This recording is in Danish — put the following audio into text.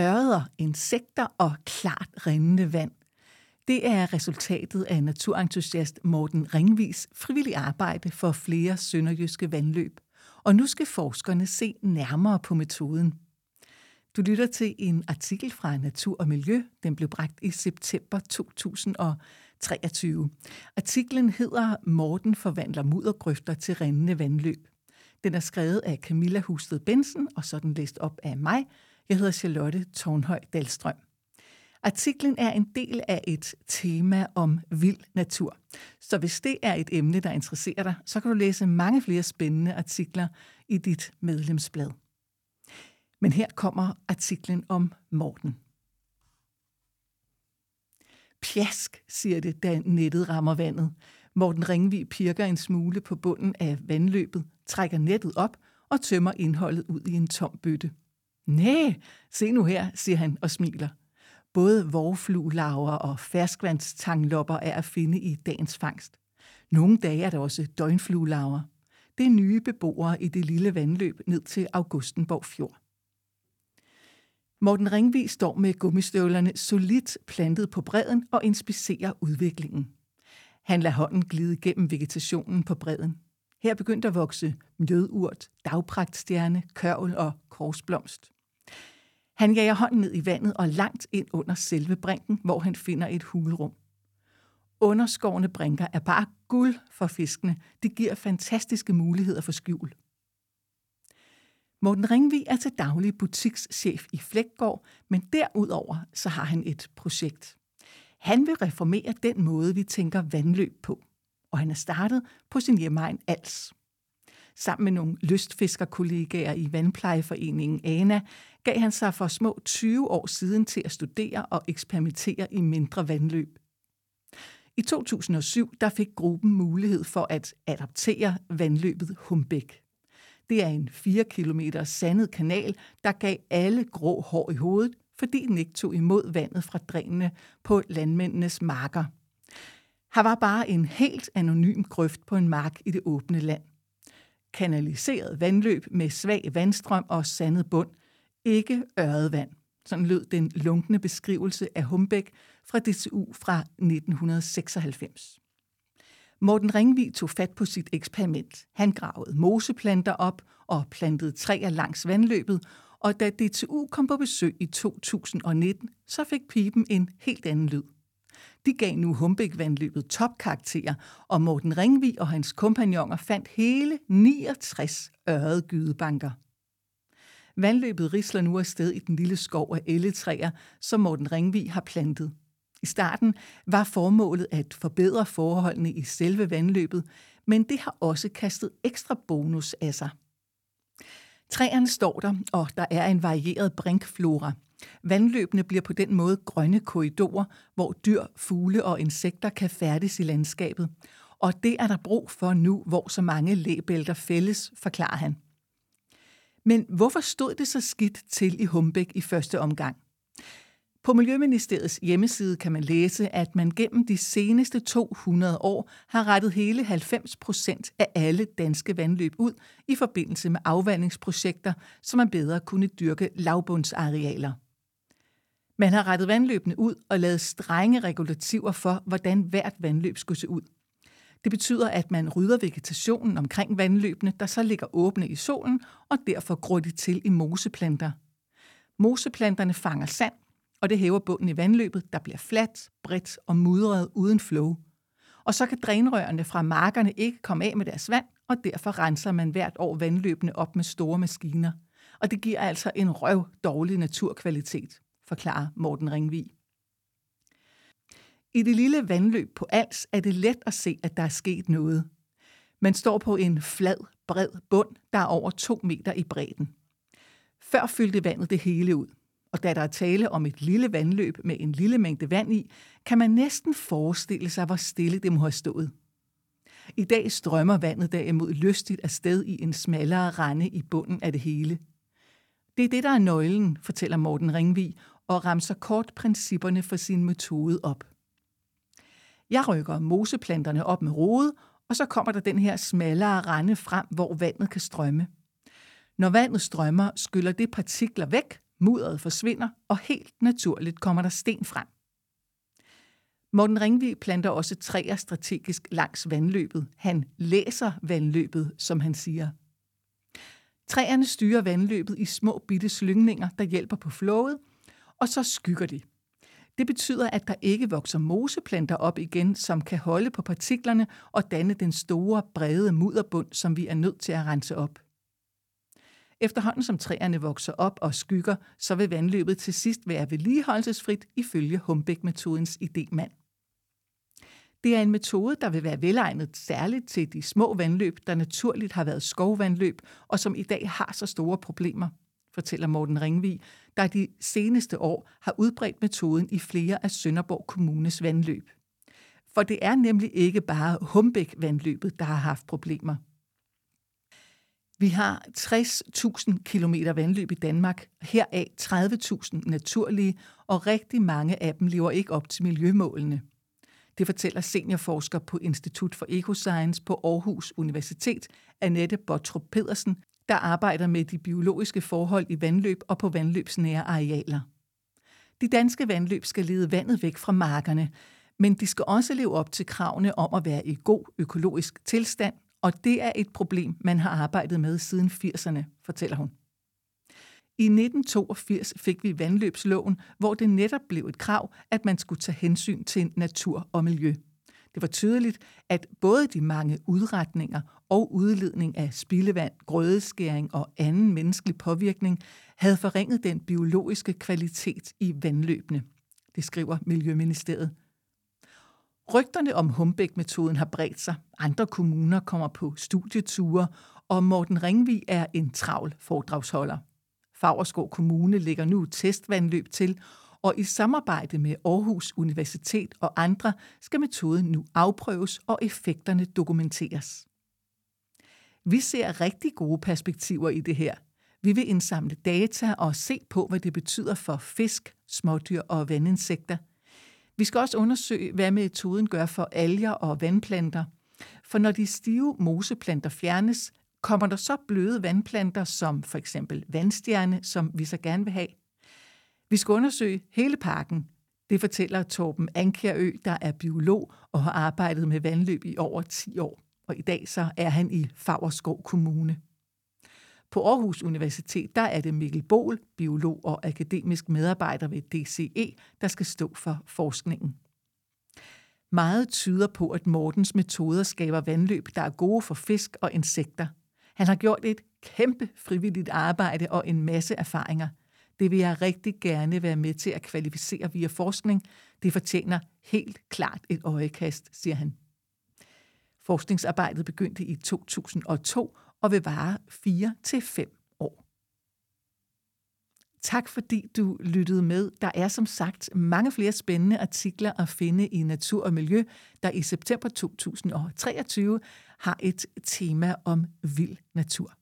ørder, insekter og klart rindende vand. Det er resultatet af naturentusiast Morten Ringvis frivillig arbejde for flere sønderjyske vandløb. Og nu skal forskerne se nærmere på metoden. Du lytter til en artikel fra Natur og Miljø. Den blev bragt i september 2023. Artiklen hedder Morten forvandler muddergrøfter til rindende vandløb. Den er skrevet af Camilla Husted Bensen, og så den læst op af mig. Jeg hedder Charlotte Tornhøj Dalstrøm. Artiklen er en del af et tema om vild natur. Så hvis det er et emne, der interesserer dig, så kan du læse mange flere spændende artikler i dit medlemsblad. Men her kommer artiklen om Morten. Pjask, siger det, da nettet rammer vandet. Morten Ringvi pirker en smule på bunden af vandløbet, trækker nettet op og tømmer indholdet ud i en tom bøtte. Næh, se nu her, siger han og smiler. Både vorfluglaver og ferskvandstanglopper er at finde i dagens fangst. Nogle dage er der også døgnfluelarver. Det er nye beboere i det lille vandløb ned til Augustenborg Fjord. Morten Ringvi står med gummistøvlerne solidt plantet på bredden og inspicerer udviklingen. Han lader hånden glide gennem vegetationen på bredden. Her begyndte at vokse mjødurt, dagpragtstjerne, kørvel og korsblomst. Han jager hånden ned i vandet og langt ind under selve brinken, hvor han finder et hulrum. Underskårende brinker er bare guld for fiskene. Det giver fantastiske muligheder for skjul. Morten Ringvi er til daglig butikschef i Flækgård, men derudover så har han et projekt. Han vil reformere den måde, vi tænker vandløb på, og han er startet på sin hjemmeegn Als. Sammen med nogle lystfiskerkollegaer i Vandplejeforeningen ANA gav han sig for små 20 år siden til at studere og eksperimentere i mindre vandløb. I 2007 der fik gruppen mulighed for at adaptere vandløbet Humbæk. Det er en 4 km sandet kanal, der gav alle grå hår i hovedet, fordi den ikke tog imod vandet fra drænene på landmændenes marker. Her var bare en helt anonym grøft på en mark i det åbne land. Kanaliseret vandløb med svag vandstrøm og sandet bund, ikke øret vand. Sådan lød den lunkne beskrivelse af Humbæk fra DTU fra 1996. Morten Ringvig tog fat på sit eksperiment. Han gravede moseplanter op og plantede træer langs vandløbet, og da DTU kom på besøg i 2019, så fik pipen en helt anden lyd. De gav nu Humbæk-vandløbet topkarakterer, og Morten Ringvig og hans kompagnoner fandt hele 69 ørede gydebanker. Vandløbet risler nu afsted i den lille skov af elletræer, som Morten Ringvi har plantet. I starten var formålet at forbedre forholdene i selve vandløbet, men det har også kastet ekstra bonus af sig. Træerne står der, og der er en varieret brinkflora. Vandløbene bliver på den måde grønne korridorer, hvor dyr, fugle og insekter kan færdes i landskabet. Og det er der brug for nu, hvor så mange læbælter fælles, forklarer han. Men hvorfor stod det så skidt til i Humbæk i første omgang? På Miljøministeriets hjemmeside kan man læse, at man gennem de seneste 200 år har rettet hele 90 procent af alle danske vandløb ud i forbindelse med afvandingsprojekter, så man bedre kunne dyrke lavbundsarealer. Man har rettet vandløbene ud og lavet strenge regulativer for, hvordan hvert vandløb skulle se ud. Det betyder, at man rydder vegetationen omkring vandløbene, der så ligger åbne i solen, og derfor gror de til i moseplanter. Moseplanterne fanger sand og det hæver bunden i vandløbet, der bliver fladt, bredt og mudret uden flow. Og så kan drænrørene fra markerne ikke komme af med deres vand, og derfor renser man hvert år vandløbene op med store maskiner. Og det giver altså en røv dårlig naturkvalitet, forklarer Morten Ringvig. I det lille vandløb på Als er det let at se, at der er sket noget. Man står på en flad, bred bund, der er over to meter i bredden. Før fyldte vandet det hele ud og da der er tale om et lille vandløb med en lille mængde vand i, kan man næsten forestille sig, hvor stille det må have stået. I dag strømmer vandet derimod lystigt afsted i en smallere rende i bunden af det hele. Det er det, der er nøglen, fortæller Morten Ringvig, og ramser kort principperne for sin metode op. Jeg rykker moseplanterne op med rode, og så kommer der den her smallere rende frem, hvor vandet kan strømme. Når vandet strømmer, skyller det partikler væk, mudderet forsvinder, og helt naturligt kommer der sten frem. Morten Ringvi planter også træer strategisk langs vandløbet. Han læser vandløbet, som han siger. Træerne styrer vandløbet i små bitte slyngninger, der hjælper på flowet, og så skygger de. Det betyder, at der ikke vokser moseplanter op igen, som kan holde på partiklerne og danne den store, brede mudderbund, som vi er nødt til at rense op. Efterhånden som træerne vokser op og skygger, så vil vandløbet til sidst være vedligeholdelsesfrit ifølge Humbæk-metodens idémand. Det er en metode, der vil være velegnet særligt til de små vandløb, der naturligt har været skovvandløb, og som i dag har så store problemer, fortæller Morten Ringvig, der de seneste år har udbredt metoden i flere af Sønderborg Kommunes vandløb. For det er nemlig ikke bare Humbæk-vandløbet, der har haft problemer. Vi har 60.000 km vandløb i Danmark, heraf 30.000 naturlige, og rigtig mange af dem lever ikke op til miljømålene. Det fortæller seniorforsker på Institut for Ecoscience på Aarhus Universitet, Annette Bottrup Pedersen, der arbejder med de biologiske forhold i vandløb og på vandløbsnære arealer. De danske vandløb skal lede vandet væk fra markerne, men de skal også leve op til kravene om at være i god økologisk tilstand, og det er et problem, man har arbejdet med siden 80'erne, fortæller hun. I 1982 fik vi vandløbsloven, hvor det netop blev et krav, at man skulle tage hensyn til natur og miljø. Det var tydeligt, at både de mange udretninger og udledning af spildevand, grødeskæring og anden menneskelig påvirkning havde forringet den biologiske kvalitet i vandløbene. Det skriver Miljøministeriet. Rygterne om Humbæk-metoden har bredt sig. Andre kommuner kommer på studieture, og Morten Ringvi er en travl foredragsholder. Fagerskov Kommune lægger nu testvandløb til, og i samarbejde med Aarhus Universitet og andre skal metoden nu afprøves og effekterne dokumenteres. Vi ser rigtig gode perspektiver i det her. Vi vil indsamle data og se på, hvad det betyder for fisk, smådyr og vandinsekter. Vi skal også undersøge, hvad metoden gør for alger og vandplanter. For når de stive moseplanter fjernes, kommer der så bløde vandplanter som for eksempel vandstjerne, som vi så gerne vil have. Vi skal undersøge hele parken. Det fortæller Torben Ankerø, der er biolog og har arbejdet med vandløb i over 10 år. Og i dag så er han i Fagerskov Kommune. På Aarhus Universitet der er det Mikkel Bol, biolog og akademisk medarbejder ved DCE, der skal stå for forskningen. Meget tyder på, at Mortens metoder skaber vandløb, der er gode for fisk og insekter – han har gjort et kæmpe frivilligt arbejde og en masse erfaringer. Det vil jeg rigtig gerne være med til at kvalificere via forskning. Det fortjener helt klart et øjekast, siger han. Forskningsarbejdet begyndte i 2002 og vil vare 4 til 5 år. Tak fordi du lyttede med. Der er som sagt mange flere spændende artikler at finde i Natur og Miljø, der i september 2023 har et tema om vild natur.